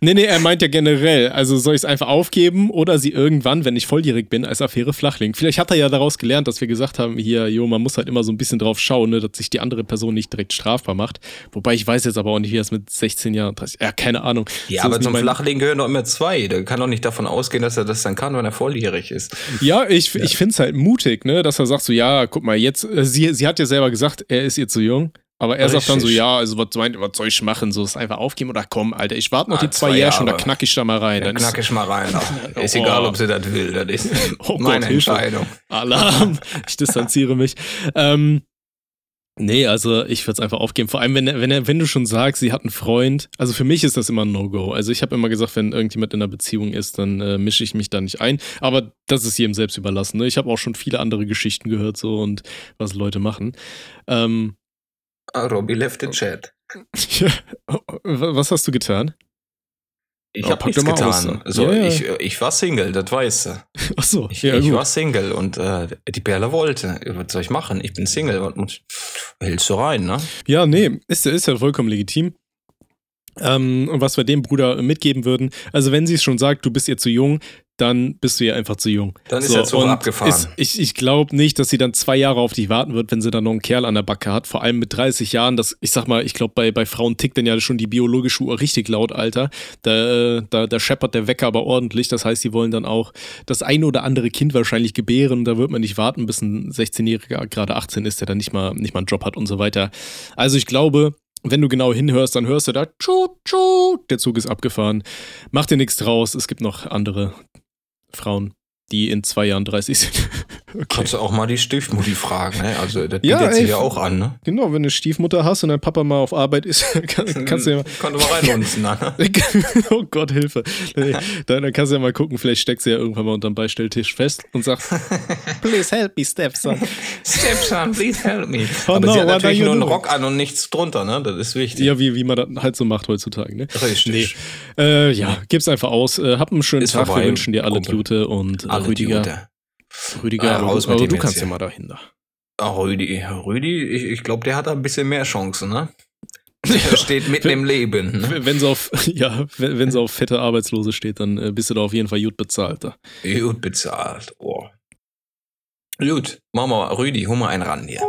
Nee, nee, er meint ja generell. Also soll ich es einfach aufgeben oder sie irgendwann, wenn ich volljährig bin, als Affäre flachlegen. Vielleicht hat er ja daraus gelernt, dass wir gesagt haben, hier, jo, man muss halt immer so ein bisschen drauf schauen, ne, dass sich die andere Person nicht direkt strafbar macht. Wobei ich weiß jetzt aber auch nicht, wie das mit 16 Jahren, 30, ja, keine Ahnung. Ja, so aber zum Flachlegen gehören doch immer zwei. Der kann doch nicht davon ausgehen, dass er das dann kann, wenn er volljährig ist. Ja, ich, ja. ich finde es halt mutig, ne, dass er sagt so, ja, guck mal, jetzt, äh, sie, sie hat ja selber gesagt, er ist ihr zu jung. Aber er Richtig. sagt dann so, ja, also was, meint, was soll ich machen? So, ist einfach aufgeben oder komm, Alter, ich warte noch ah, die zwei, Jahre schon, da knack ich da mal rein. Ja, knack ich mal rein. [LAUGHS] oh. Ist egal, ob sie das will, das ist [LAUGHS] oh meine Gott, Entscheidung. Alarm, ich distanziere mich. Ähm, Nee, also ich würde es einfach aufgeben. Vor allem, wenn, wenn, wenn du schon sagst, sie hat einen Freund. Also für mich ist das immer ein No-Go. Also ich habe immer gesagt, wenn irgendjemand in einer Beziehung ist, dann äh, mische ich mich da nicht ein. Aber das ist jedem selbst überlassen. Ne? Ich habe auch schon viele andere Geschichten gehört so und was Leute machen. Ähm, ah, Robbie left the chat. [LAUGHS] was hast du getan? Ich oh, habe nichts getan. Aus. So, ja, ja. Ich, ich war Single, das weißt du. Ach so. Ich, ja, ich war Single und äh, die Perle wollte. Was soll ich machen? Ich bin Single. Was hältst du rein, ne? Ja, nee, ist, ist ja vollkommen legitim. Ähm, und was wir dem Bruder mitgeben würden, also wenn sie es schon sagt, du bist ihr zu jung, dann bist du ja einfach zu jung. Dann ist so, er zu abgefahren. Ist, ich ich glaube nicht, dass sie dann zwei Jahre auf dich warten wird, wenn sie dann noch einen Kerl an der Backe hat. Vor allem mit 30 Jahren. Das, ich sag mal, ich glaube, bei, bei Frauen tickt dann ja schon die biologische Uhr richtig laut, Alter. Da, da, da scheppert der Wecker aber ordentlich. Das heißt, sie wollen dann auch das eine oder andere Kind wahrscheinlich gebären. Da wird man nicht warten, bis ein 16-Jähriger gerade 18 ist, der dann nicht mal, nicht mal einen Job hat und so weiter. Also ich glaube, wenn du genau hinhörst, dann hörst du da, tschu, tschu, der Zug ist abgefahren. Mach dir nichts draus, es gibt noch andere Frauen die in zwei Jahren 30 sind. [LAUGHS] okay. Kannst du auch mal die Stiefmutti fragen, ne? Also das ja, bietet ey, sich ja auch an, ne? Genau, wenn du eine Stiefmutter hast und dein Papa mal auf Arbeit ist, [LAUGHS] kann, kannst du ja mal. Kann du mal reinlunzen, ne? [LAUGHS] oh Gott, Hilfe. dann, dann, kannst du ja mal gucken, vielleicht steckt sie ja irgendwann mal unterm Beistelltisch fest und sagt, please help me, Stepson. Stepson, please help me. Oh Aber no, sie hat natürlich nur einen Rock an und nichts drunter, ne? Das ist wichtig. Ja, wie, wie man das halt so macht heutzutage, ne? Richtig. Nee. Äh, ja, gib's einfach aus. Äh, hab einen schönen ist Tag, vorbei. wir wünschen dir alle Gute und Rüdiger. Rüdiger, ah, raus aber, aber du kannst ja mal dahinter. Ah, Rüdi, Rüdi, ich, ich glaube, der hat da ein bisschen mehr Chancen, ne? [LAUGHS] Der steht mitten im Leben. Ne? Wenn sie auf, [LAUGHS] ja, wenn, auf fette Arbeitslose steht, dann äh, bist du da auf jeden Fall gut bezahlt. Da. Gut bezahlt, oh. Gut, machen wir mal, Rüdi, hol mal einen ran hier.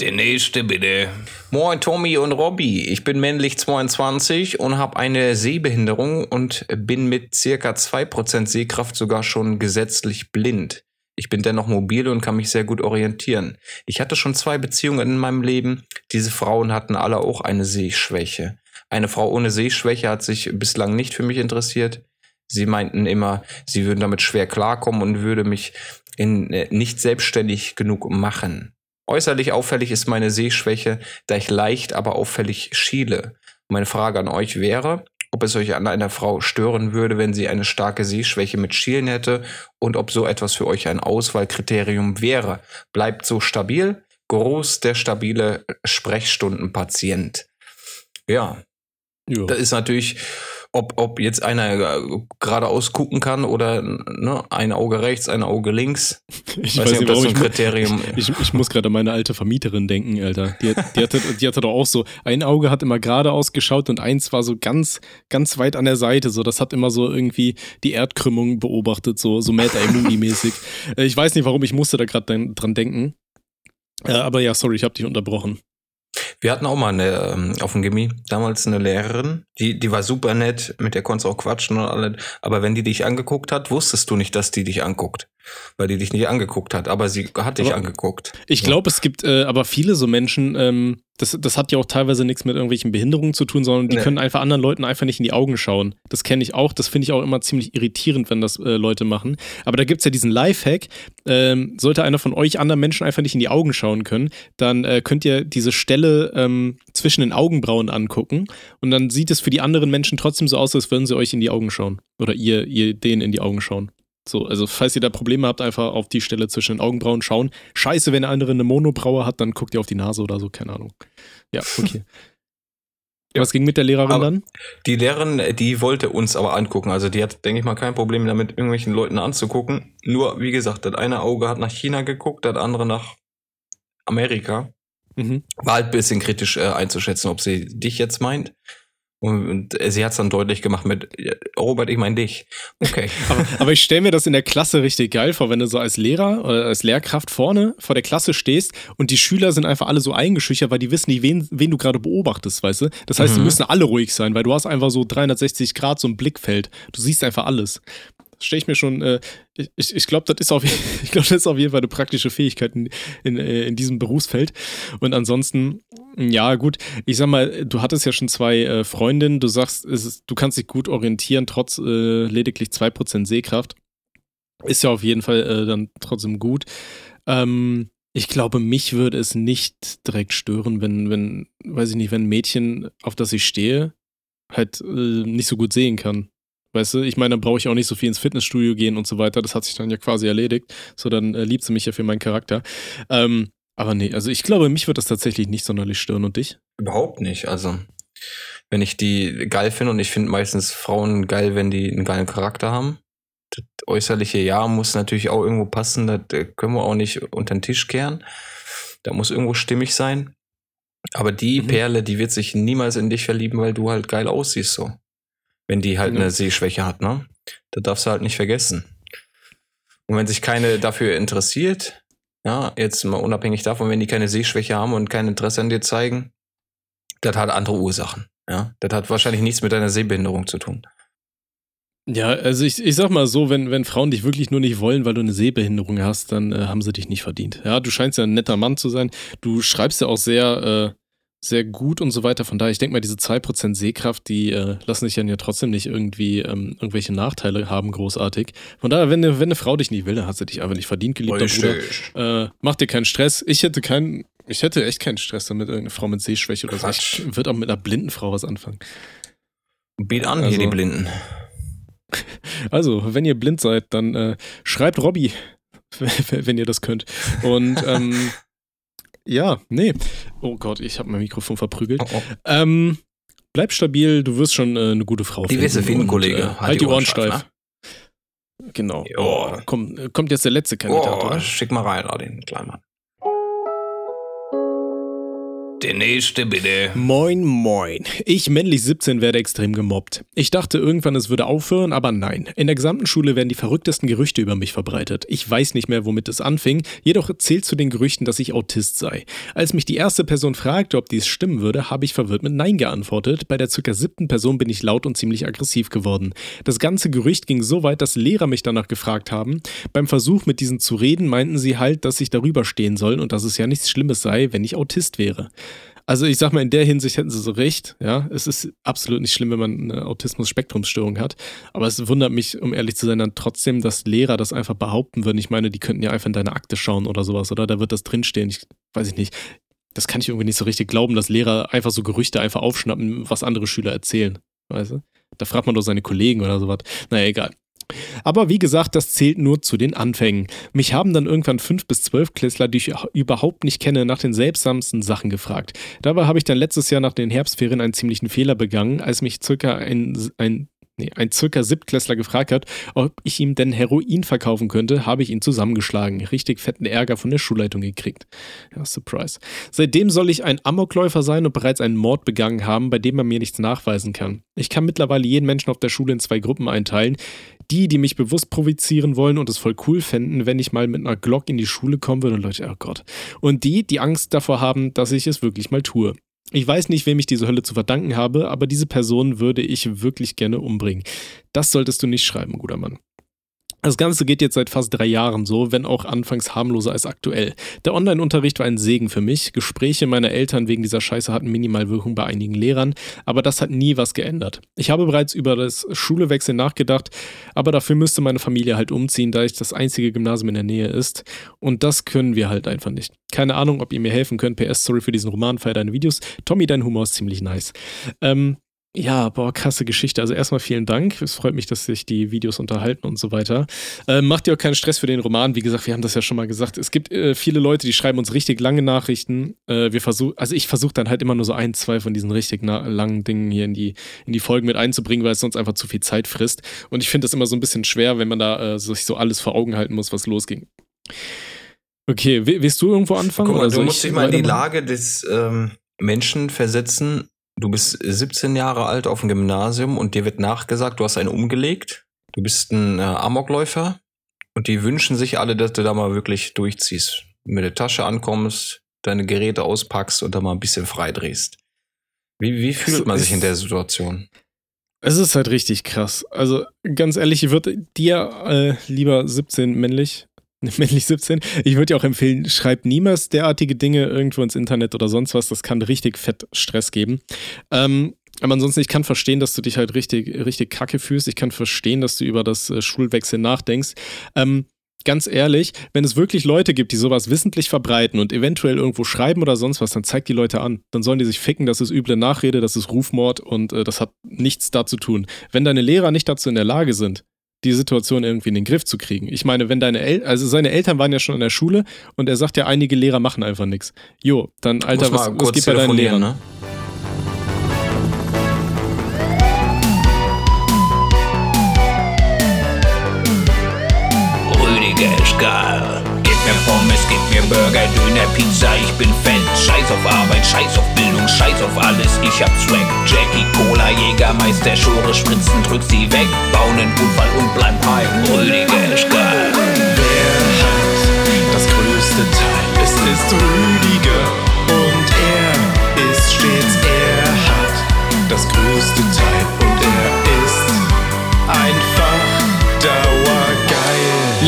Der nächste bitte. Moin Tommy und Robby. Ich bin männlich 22 und habe eine Sehbehinderung und bin mit circa 2% Sehkraft sogar schon gesetzlich blind. Ich bin dennoch mobil und kann mich sehr gut orientieren. Ich hatte schon zwei Beziehungen in meinem Leben. Diese Frauen hatten alle auch eine Sehschwäche. Eine Frau ohne Sehschwäche hat sich bislang nicht für mich interessiert. Sie meinten immer, sie würden damit schwer klarkommen und würde mich in, äh, nicht selbstständig genug machen. Äußerlich auffällig ist meine Sehschwäche, da ich leicht, aber auffällig schiele. Meine Frage an euch wäre, ob es euch an einer Frau stören würde, wenn sie eine starke Sehschwäche mit Schielen hätte und ob so etwas für euch ein Auswahlkriterium wäre. Bleibt so stabil. Groß der stabile Sprechstundenpatient. Ja. ja. Das ist natürlich ob, ob jetzt einer äh, geradeaus gucken kann oder ne, ein Auge rechts, ein Auge links. Ich weiß, weiß nicht, ob das so ein Kriterium ich, [LAUGHS] ich, ich, muss gerade an meine alte Vermieterin denken, Alter. Die, die, hatte, die hatte doch auch so, ein Auge hat immer geradeaus geschaut und eins war so ganz, ganz weit an der Seite. So, das hat immer so irgendwie die Erdkrümmung beobachtet, so, so Mad mäßig [LAUGHS] äh, Ich weiß nicht, warum ich musste da gerade dran denken. Äh, aber ja, sorry, ich habe dich unterbrochen. Wir hatten auch mal eine, ähm, auf dem Gimmi, damals eine Lehrerin, die, die war super nett, mit der konntest du auch quatschen und alles. Aber wenn die dich angeguckt hat, wusstest du nicht, dass die dich anguckt weil die dich nicht angeguckt hat, aber sie hat dich aber angeguckt. Ich glaube, ja. es gibt äh, aber viele so Menschen, ähm, das, das hat ja auch teilweise nichts mit irgendwelchen Behinderungen zu tun, sondern die nee. können einfach anderen Leuten einfach nicht in die Augen schauen. Das kenne ich auch, das finde ich auch immer ziemlich irritierend, wenn das äh, Leute machen. Aber da gibt es ja diesen Lifehack, ähm, sollte einer von euch anderen Menschen einfach nicht in die Augen schauen können, dann äh, könnt ihr diese Stelle ähm, zwischen den Augenbrauen angucken und dann sieht es für die anderen Menschen trotzdem so aus, als würden sie euch in die Augen schauen. Oder ihr, ihr denen in die Augen schauen. So, also falls ihr da Probleme habt, einfach auf die Stelle zwischen den Augenbrauen schauen. Scheiße, wenn der andere eine Monobraue hat, dann guckt ihr auf die Nase oder so, keine Ahnung. Ja, okay. [LAUGHS] Ja. Was ging mit der Lehrerin aber dann? Die Lehrerin, die wollte uns aber angucken. Also die hat, denke ich mal, kein Problem damit, irgendwelchen Leuten anzugucken. Nur, wie gesagt, das eine Auge hat nach China geguckt, das andere nach Amerika. Mhm. War halt ein bisschen kritisch äh, einzuschätzen, ob sie dich jetzt meint und sie hat es dann deutlich gemacht mit Robert, ich meine dich. Okay. [LAUGHS] aber, aber, ich stelle mir das in der Klasse richtig geil vor, wenn du so als Lehrer oder als Lehrkraft vorne vor der Klasse stehst und die Schüler sind einfach alle so eingeschüchtert, weil die wissen nicht, wen, wen du gerade beobachtest, weißt du? Das heißt, mhm. die müssen alle ruhig sein, weil du hast einfach so 360 Grad so ein Blickfeld. Du siehst einfach alles stelle ich mir schon, äh, ich, ich glaube, das ist auf [LAUGHS] ich glaube, das ist auf jeden Fall eine praktische Fähigkeit in, in, äh, in, diesem Berufsfeld. Und ansonsten, ja, gut, ich sag mal, du hattest ja schon zwei äh, Freundinnen, du sagst, ist, du kannst dich gut orientieren, trotz äh, lediglich 2% Sehkraft. Ist ja auf jeden Fall äh, dann trotzdem gut. Ähm, ich glaube, mich würde es nicht direkt stören, wenn, wenn, weiß ich nicht, wenn ein Mädchen, auf das ich stehe, halt äh, nicht so gut sehen kann. Weißt du, ich meine, dann brauche ich auch nicht so viel ins Fitnessstudio gehen und so weiter. Das hat sich dann ja quasi erledigt. So, dann äh, liebt sie mich ja für meinen Charakter. Ähm, aber nee, also ich glaube, mich wird das tatsächlich nicht sonderlich stören. Und dich? Überhaupt nicht. Also, wenn ich die geil finde, und ich finde meistens Frauen geil, wenn die einen geilen Charakter haben. Das äußerliche Ja muss natürlich auch irgendwo passen. Das äh, können wir auch nicht unter den Tisch kehren. Da muss irgendwo stimmig sein. Aber die mhm. Perle, die wird sich niemals in dich verlieben, weil du halt geil aussiehst so wenn die halt genau. eine Sehschwäche hat, ne? Da darfst du halt nicht vergessen. Und wenn sich keine dafür interessiert, ja, jetzt mal unabhängig davon, wenn die keine Sehschwäche haben und kein Interesse an dir zeigen, das hat andere Ursachen. Ja, das hat wahrscheinlich nichts mit deiner Sehbehinderung zu tun. Ja, also ich, ich sag mal so, wenn, wenn Frauen dich wirklich nur nicht wollen, weil du eine Sehbehinderung hast, dann äh, haben sie dich nicht verdient. Ja, du scheinst ja ein netter Mann zu sein. Du schreibst ja auch sehr, äh, sehr gut und so weiter. Von daher, ich denke mal, diese 2% Sehkraft, die äh, lassen sich dann ja trotzdem nicht irgendwie ähm, irgendwelche Nachteile haben, großartig. Von daher, wenn, wenn eine Frau dich nicht will, dann hat sie dich einfach nicht verdient, geliebter Richtig. Bruder. Äh, mach dir keinen Stress. Ich hätte keinen, ich hätte echt keinen Stress damit, irgendeine Frau mit Sehschwäche oder so. Ich würde auch mit einer blinden Frau was anfangen. Biet an, also, hier die Blinden. [LAUGHS] Also, wenn ihr blind seid, dann äh, schreibt Robby, [LAUGHS] wenn ihr das könnt. Und ähm, ja, nee. Oh Gott, ich habe mein Mikrofon verprügelt. Oh, oh. Ähm, bleib stabil, du wirst schon äh, eine gute Frau die finden. Die finden, Kollege. Äh, halt, halt, die Ohren steif. Ne? Genau. Oh, komm, kommt jetzt der letzte Kandidat, oh? Schick mal rein, den kleinen Mann. Der nächste bitte. Moin, moin. Ich, männlich 17, werde extrem gemobbt. Ich dachte irgendwann, es würde aufhören, aber nein. In der gesamten Schule werden die verrücktesten Gerüchte über mich verbreitet. Ich weiß nicht mehr, womit es anfing, jedoch zählt zu den Gerüchten, dass ich Autist sei. Als mich die erste Person fragte, ob dies stimmen würde, habe ich verwirrt mit Nein geantwortet. Bei der circa siebten Person bin ich laut und ziemlich aggressiv geworden. Das ganze Gerücht ging so weit, dass Lehrer mich danach gefragt haben. Beim Versuch, mit diesen zu reden, meinten sie halt, dass ich darüber stehen soll und dass es ja nichts Schlimmes sei, wenn ich Autist wäre. Also ich sag mal, in der Hinsicht hätten sie so recht. Ja, es ist absolut nicht schlimm, wenn man eine Autismus-Spektrumsstörung hat. Aber es wundert mich, um ehrlich zu sein, dann trotzdem, dass Lehrer das einfach behaupten würden. Ich meine, die könnten ja einfach in deine Akte schauen oder sowas, oder? Da wird das drinstehen. Ich weiß ich nicht. Das kann ich irgendwie nicht so richtig glauben, dass Lehrer einfach so Gerüchte einfach aufschnappen, was andere Schüler erzählen. Weißt du? Da fragt man doch seine Kollegen oder sowas. Naja, egal. Aber wie gesagt, das zählt nur zu den Anfängen. Mich haben dann irgendwann fünf bis zwölf Klässler, die ich überhaupt nicht kenne, nach den seltsamsten Sachen gefragt. Dabei habe ich dann letztes Jahr nach den Herbstferien einen ziemlichen Fehler begangen, als mich circa ein, ein nee, ein circa Siebtklässler gefragt hat, ob ich ihm denn Heroin verkaufen könnte, habe ich ihn zusammengeschlagen. Richtig fetten Ärger von der Schulleitung gekriegt. Ja, Surprise. Seitdem soll ich ein Amokläufer sein und bereits einen Mord begangen haben, bei dem man mir nichts nachweisen kann. Ich kann mittlerweile jeden Menschen auf der Schule in zwei Gruppen einteilen. Die, die mich bewusst provozieren wollen und es voll cool fänden, wenn ich mal mit einer Glock in die Schule kommen würde und Leute, oh Gott. Und die, die Angst davor haben, dass ich es wirklich mal tue. Ich weiß nicht, wem ich diese Hölle zu verdanken habe, aber diese Person würde ich wirklich gerne umbringen. Das solltest du nicht schreiben, guter Mann. Das Ganze geht jetzt seit fast drei Jahren so, wenn auch anfangs harmloser als aktuell. Der Online-Unterricht war ein Segen für mich. Gespräche meiner Eltern wegen dieser Scheiße hatten Minimalwirkung bei einigen Lehrern, aber das hat nie was geändert. Ich habe bereits über das Schulewechsel nachgedacht, aber dafür müsste meine Familie halt umziehen, da ich das einzige Gymnasium in der Nähe ist. Und das können wir halt einfach nicht. Keine Ahnung, ob ihr mir helfen könnt. PS, sorry für diesen Roman, feier deine Videos. Tommy, dein Humor ist ziemlich nice. Ähm, ja, boah, krasse Geschichte. Also erstmal vielen Dank. Es freut mich, dass sich die Videos unterhalten und so weiter. Äh, macht dir auch keinen Stress für den Roman. Wie gesagt, wir haben das ja schon mal gesagt. Es gibt äh, viele Leute, die schreiben uns richtig lange Nachrichten. Äh, wir versuchen, also ich versuche dann halt immer nur so ein, zwei von diesen richtig langen Dingen hier in die, in die Folgen mit einzubringen, weil es sonst einfach zu viel Zeit frisst. Und ich finde das immer so ein bisschen schwer, wenn man da äh, sich so alles vor Augen halten muss, was losging. Okay, willst du irgendwo anfangen? Guck mal, du musst dich mal in die Lage des ähm, Menschen versetzen. Du bist 17 Jahre alt auf dem Gymnasium und dir wird nachgesagt, du hast einen umgelegt. Du bist ein äh, Amokläufer und die wünschen sich alle, dass du da mal wirklich durchziehst. Mit der Tasche ankommst, deine Geräte auspackst und da mal ein bisschen freidrehst. Wie, wie fühlt man sich in der Situation? Es ist halt richtig krass. Also ganz ehrlich, ich würde dir äh, lieber 17 männlich, [LAUGHS] männlich 17, ich würde dir auch empfehlen, schreib niemals derartige Dinge irgendwo ins Internet oder sonst was. Das kann richtig fett Stress geben. Ähm, aber ansonsten, ich kann verstehen, dass du dich halt richtig, richtig kacke fühlst. Ich kann verstehen, dass du über das äh, Schulwechsel nachdenkst. Ähm, ganz ehrlich, wenn es wirklich Leute gibt, die sowas wissentlich verbreiten und eventuell irgendwo schreiben oder sonst was, dann zeig die Leute an. Dann sollen die sich ficken, das ist üble Nachrede, das ist Rufmord und äh, das hat nichts dazu tun. Wenn deine Lehrer nicht dazu in der Lage sind, die Situation irgendwie in den Griff zu kriegen. Ich meine, wenn deine El also seine Eltern waren ja schon in der Schule und er sagt ja, einige Lehrer machen einfach nichts. Jo, dann Alter, was, was geht bei deinen Lehrern? Ne? Burger, Döner, Pizza, ich bin Fan. Scheiß auf Arbeit, scheiß auf Bildung, scheiß auf alles, ich hab Swag. Jackie, Cola, Jägermeister, Schore, Spritzen, drück sie weg. Bauen einen Unfall und bleib heim. Rüdiger geil. Wer hat das größte Teil? Es ist Rüdiger und er ist stets, er hat das größte Teil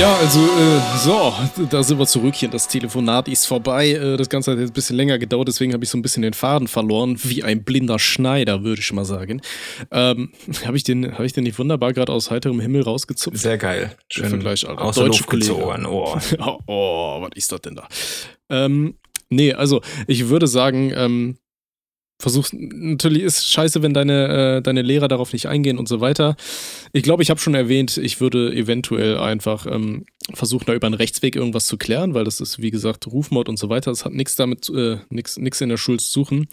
ja, also äh, so, da sind wir zurück hier. Das Telefonat ist vorbei. Äh, das Ganze hat jetzt ein bisschen länger gedauert, deswegen habe ich so ein bisschen den Faden verloren, wie ein blinder Schneider, würde ich mal sagen. Ähm, [LAUGHS] habe ich, den, hab ich den nicht wunderbar gerade aus heiterem Himmel rausgezupft? Sehr geil. Schön Vergleich, Alter. Aus Deutsche gezogen. Oh. [LAUGHS] oh, was ist das denn da? Ähm, nee, also ich würde sagen, ähm, versuchst, natürlich ist scheiße, wenn deine, äh, deine Lehrer darauf nicht eingehen und so weiter. Ich glaube, ich habe schon erwähnt, ich würde eventuell einfach ähm, versuchen, da über einen Rechtsweg irgendwas zu klären, weil das ist, wie gesagt, Rufmord und so weiter. Das hat nichts damit, äh, nichts in der Schuld zu suchen.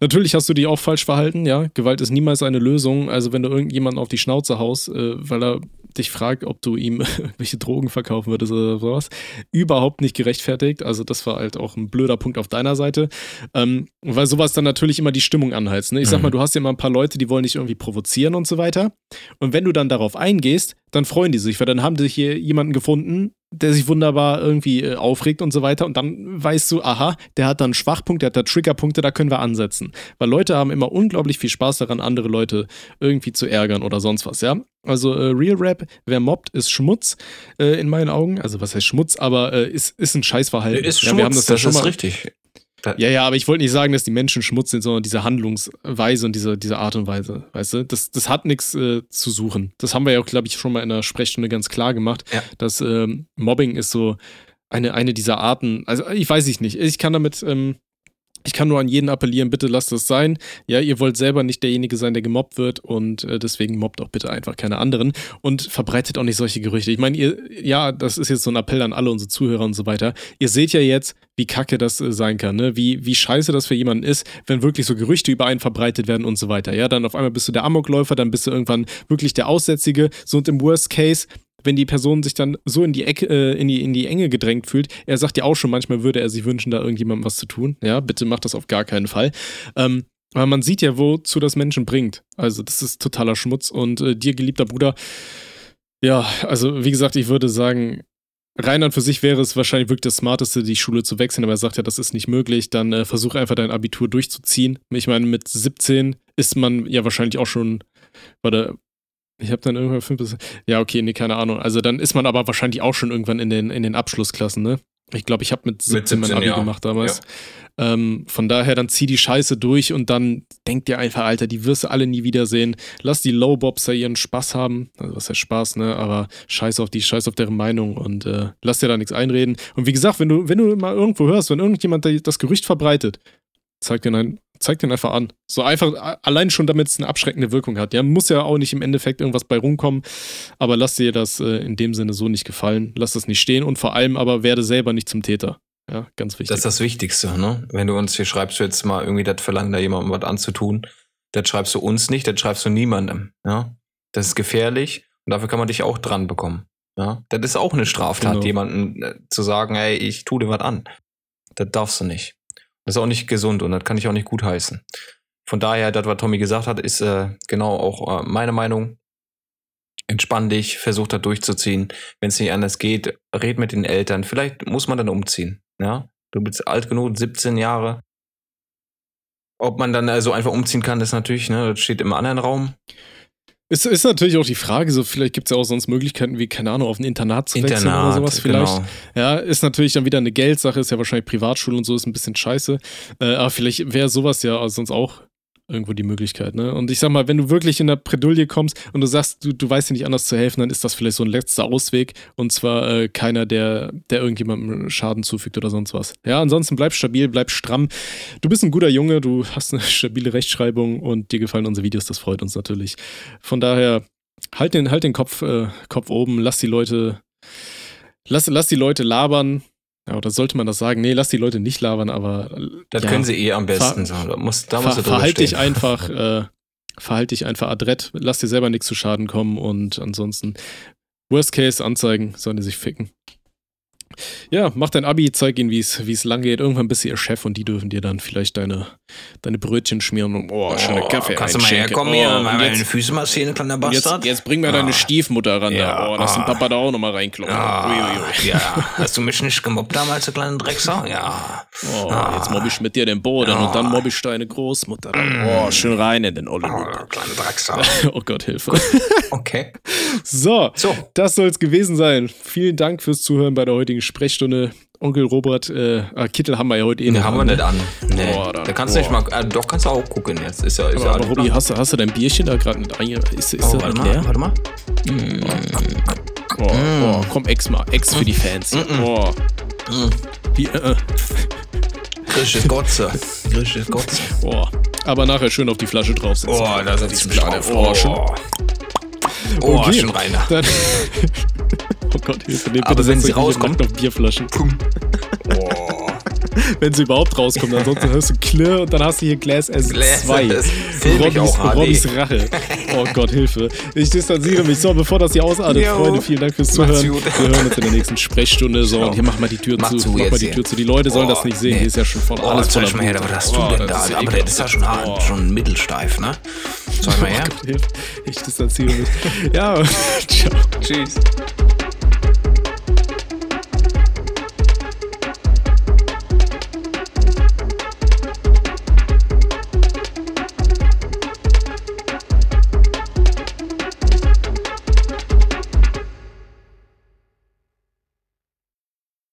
Natürlich hast du die auch falsch verhalten, ja. Gewalt ist niemals eine Lösung. Also, wenn du irgendjemanden auf die Schnauze haust, äh, weil er dich fragt, ob du ihm [LAUGHS] welche Drogen verkaufen würdest oder sowas, überhaupt nicht gerechtfertigt. Also, das war halt auch ein blöder Punkt auf deiner Seite. Ähm, weil sowas dann natürlich immer die Stimmung anheizt. Ne? Ich sag mal, mhm. du hast ja immer ein paar Leute, die wollen dich irgendwie provozieren und so weiter. Und wenn du dann darauf eingehst, dann freuen die sich, weil dann haben sie hier jemanden gefunden, der sich wunderbar irgendwie äh, aufregt und so weiter. Und dann weißt du, aha, der hat dann Schwachpunkte, der hat da Triggerpunkte, da können wir ansetzen. Weil Leute haben immer unglaublich viel Spaß daran, andere Leute irgendwie zu ärgern oder sonst was, ja. Also äh, Real Rap, wer mobbt, ist Schmutz äh, in meinen Augen. Also was heißt Schmutz, aber äh, ist, ist ein Scheißverhalten. Ist ja, Schmutz, das, das ist richtig. Ja, ja, aber ich wollte nicht sagen, dass die Menschen Schmutz sind, sondern diese Handlungsweise und diese, diese Art und Weise, weißt du? Das, das hat nichts äh, zu suchen. Das haben wir ja auch, glaube ich, schon mal in der Sprechstunde ganz klar gemacht, ja. dass ähm, Mobbing ist so eine, eine dieser Arten, also ich weiß ich nicht. Ich kann damit, ähm, ich kann nur an jeden appellieren, bitte lasst das sein. Ja, ihr wollt selber nicht derjenige sein, der gemobbt wird und äh, deswegen mobbt auch bitte einfach keine anderen und verbreitet auch nicht solche Gerüchte. Ich meine, ihr, ja, das ist jetzt so ein Appell an alle unsere Zuhörer und so weiter. Ihr seht ja jetzt, wie kacke das äh, sein kann, ne? Wie, wie scheiße das für jemanden ist, wenn wirklich so Gerüchte über einen verbreitet werden und so weiter. Ja, dann auf einmal bist du der Amokläufer, dann bist du irgendwann wirklich der Aussätzige. So und im Worst Case wenn die Person sich dann so in die Ecke, äh, in die, in die Enge gedrängt fühlt. Er sagt ja auch schon, manchmal würde er sich wünschen, da irgendjemandem was zu tun. Ja, bitte macht das auf gar keinen Fall. Ähm, aber man sieht ja, wozu das Menschen bringt. Also, das ist totaler Schmutz. Und äh, dir, geliebter Bruder, ja, also wie gesagt, ich würde sagen, rein an für sich wäre es wahrscheinlich wirklich das Smarteste, die Schule zu wechseln, aber er sagt ja, das ist nicht möglich. Dann äh, versuch einfach dein Abitur durchzuziehen. Ich meine, mit 17 ist man ja wahrscheinlich auch schon, warte, ich habe dann irgendwann fünf bis. Ja, okay, nee, keine Ahnung. Also dann ist man aber wahrscheinlich auch schon irgendwann in den, in den Abschlussklassen, ne? Ich glaube, ich habe mit 17, mit 17 mein Abi ja. gemacht damals. Ja. Ähm, von daher, dann zieh die Scheiße durch und dann denk dir einfach, Alter, die wirst du alle nie wiedersehen. Lass die Lowbobser ihren Spaß haben. Also, was heißt Spaß, ne? Aber scheiß auf die, scheiß auf deren Meinung und äh, lass dir da nichts einreden. Und wie gesagt, wenn du, wenn du mal irgendwo hörst, wenn irgendjemand das Gerücht verbreitet, zeig dir ein zeig den einfach an. So einfach, allein schon, damit es eine abschreckende Wirkung hat. Ja, muss ja auch nicht im Endeffekt irgendwas bei rumkommen, aber lass dir das äh, in dem Sinne so nicht gefallen. Lass das nicht stehen und vor allem aber werde selber nicht zum Täter. Ja, ganz wichtig. Das ist das Wichtigste, ne? Wenn du uns hier schreibst, du jetzt mal irgendwie das verlangen, da jemandem was anzutun, das schreibst du uns nicht, das schreibst du niemandem, ja? Das ist gefährlich und dafür kann man dich auch dran bekommen. Ja, das ist auch eine Straftat, genau. jemanden äh, zu sagen, ey, ich tu dir was an. Das darfst du nicht. Das ist auch nicht gesund und das kann ich auch nicht gut heißen. Von daher, das, was Tommy gesagt hat, ist äh, genau auch äh, meine Meinung. Entspann dich, versuch da durchzuziehen. Wenn es nicht anders geht, red mit den Eltern. Vielleicht muss man dann umziehen. Ja, du bist alt genug, 17 Jahre. Ob man dann also einfach umziehen kann, ist natürlich, ne, das steht im anderen Raum. Es ist natürlich auch die Frage, so vielleicht gibt es ja auch sonst Möglichkeiten wie, keine Ahnung, auf ein Internat zu wechseln Internat, oder sowas vielleicht. Genau. Ja, ist natürlich dann wieder eine Geldsache, ist ja wahrscheinlich Privatschule und so, ist ein bisschen scheiße. Äh, aber vielleicht wäre sowas ja sonst auch irgendwo die Möglichkeit. Ne? Und ich sag mal, wenn du wirklich in der Predulie kommst und du sagst, du, du weißt dir nicht anders zu helfen, dann ist das vielleicht so ein letzter Ausweg und zwar äh, keiner, der, der irgendjemandem Schaden zufügt oder sonst was. Ja, ansonsten bleib stabil, bleib stramm. Du bist ein guter Junge, du hast eine [LAUGHS] stabile Rechtschreibung und dir gefallen unsere Videos, das freut uns natürlich. Von daher, halt den, halt den Kopf, äh, Kopf oben, lass die Leute, lass, lass die Leute labern, ja, oder sollte man das sagen? Nee, lass die Leute nicht labern, aber. Das ja, können sie eh am besten. So. Da muss, da ver, verhalte dich einfach, [LAUGHS] äh, verhalte dich einfach adrett, lass dir selber nichts zu Schaden kommen und ansonsten Worst Case anzeigen, sollen die sich ficken. Ja, mach dein Abi, zeig ihnen, wie es lang geht. Irgendwann bist du ihr Chef und die dürfen dir dann vielleicht deine, deine Brötchen schmieren und oh, schöne oh, Kaffee Kannst du mal herkommen hier, oh, mal deine Füße massieren, kleiner Bastard? Jetzt, jetzt bring mir oh. deine Stiefmutter ran ja, da. Oh, lass den Papa da auch nochmal reinkloppen. Ja, ja, hast du mich nicht gemobbt damals, du kleine Drecksau? [LAUGHS] Ja. Oh, ah. Jetzt mobb ich mit dir den Boden und dann mobb ich deine Großmutter. Mm. Oh, schön rein in den Ollen. Oh, kleine Drecksau. [LAUGHS] oh Gott, Hilfe. okay. [LAUGHS] So, so. das soll es gewesen sein. Vielen Dank fürs Zuhören bei der heutigen Sprechstunde. Onkel Robert, äh, ah, Kittel haben wir ja heute eh nicht. haben wir nicht an. Nee. Boah, da kannst du nicht mal, äh, doch kannst du auch gucken jetzt. Ist ja, ist aber, ja aber Robby, hast du, hast du dein Bierchen da gerade mit ein? Ist, ist oh, das warte leer? Mal, warte mal. Mm. Oh, mm. oh, komm, Ex mal. Ex für die Fans. Mm. Mm. Wie, äh. Grisches Gotze. Grisches Gotze. Oh. Aber nachher schön auf die Flasche draufsetzen. Oh, da setzt mich an. Oh, schon. Oh, okay. schon reiner. Dann [LAUGHS] Oh Gott, Hilfe. Nee, Aber wenn sie rauskommt. auf Bierflaschen. Pum. Oh. wenn sie überhaupt rauskommt. Ansonsten hörst du Klirr und dann hast du hier Glass S2. Robbys, Robbys Rache. Oh Gott, Hilfe. Ich distanziere mich. So, bevor das hier ausartet, jo. Freunde, vielen Dank fürs Zuhören. Wir hören uns in der nächsten Sprechstunde. So, und hier mach mal die Tür mach zu. zu mach mal die Tür zu. Die Leute sollen oh, das nicht sehen. Nee. Hier ist ja schon von oh, alles voller mal her, was hast du oh, denn da? Aber der ist ja schon, oh. schon mittelsteif, ne? Zeig mal her. Ich distanziere mich. Ja, [LAUGHS] ciao. Tschüss.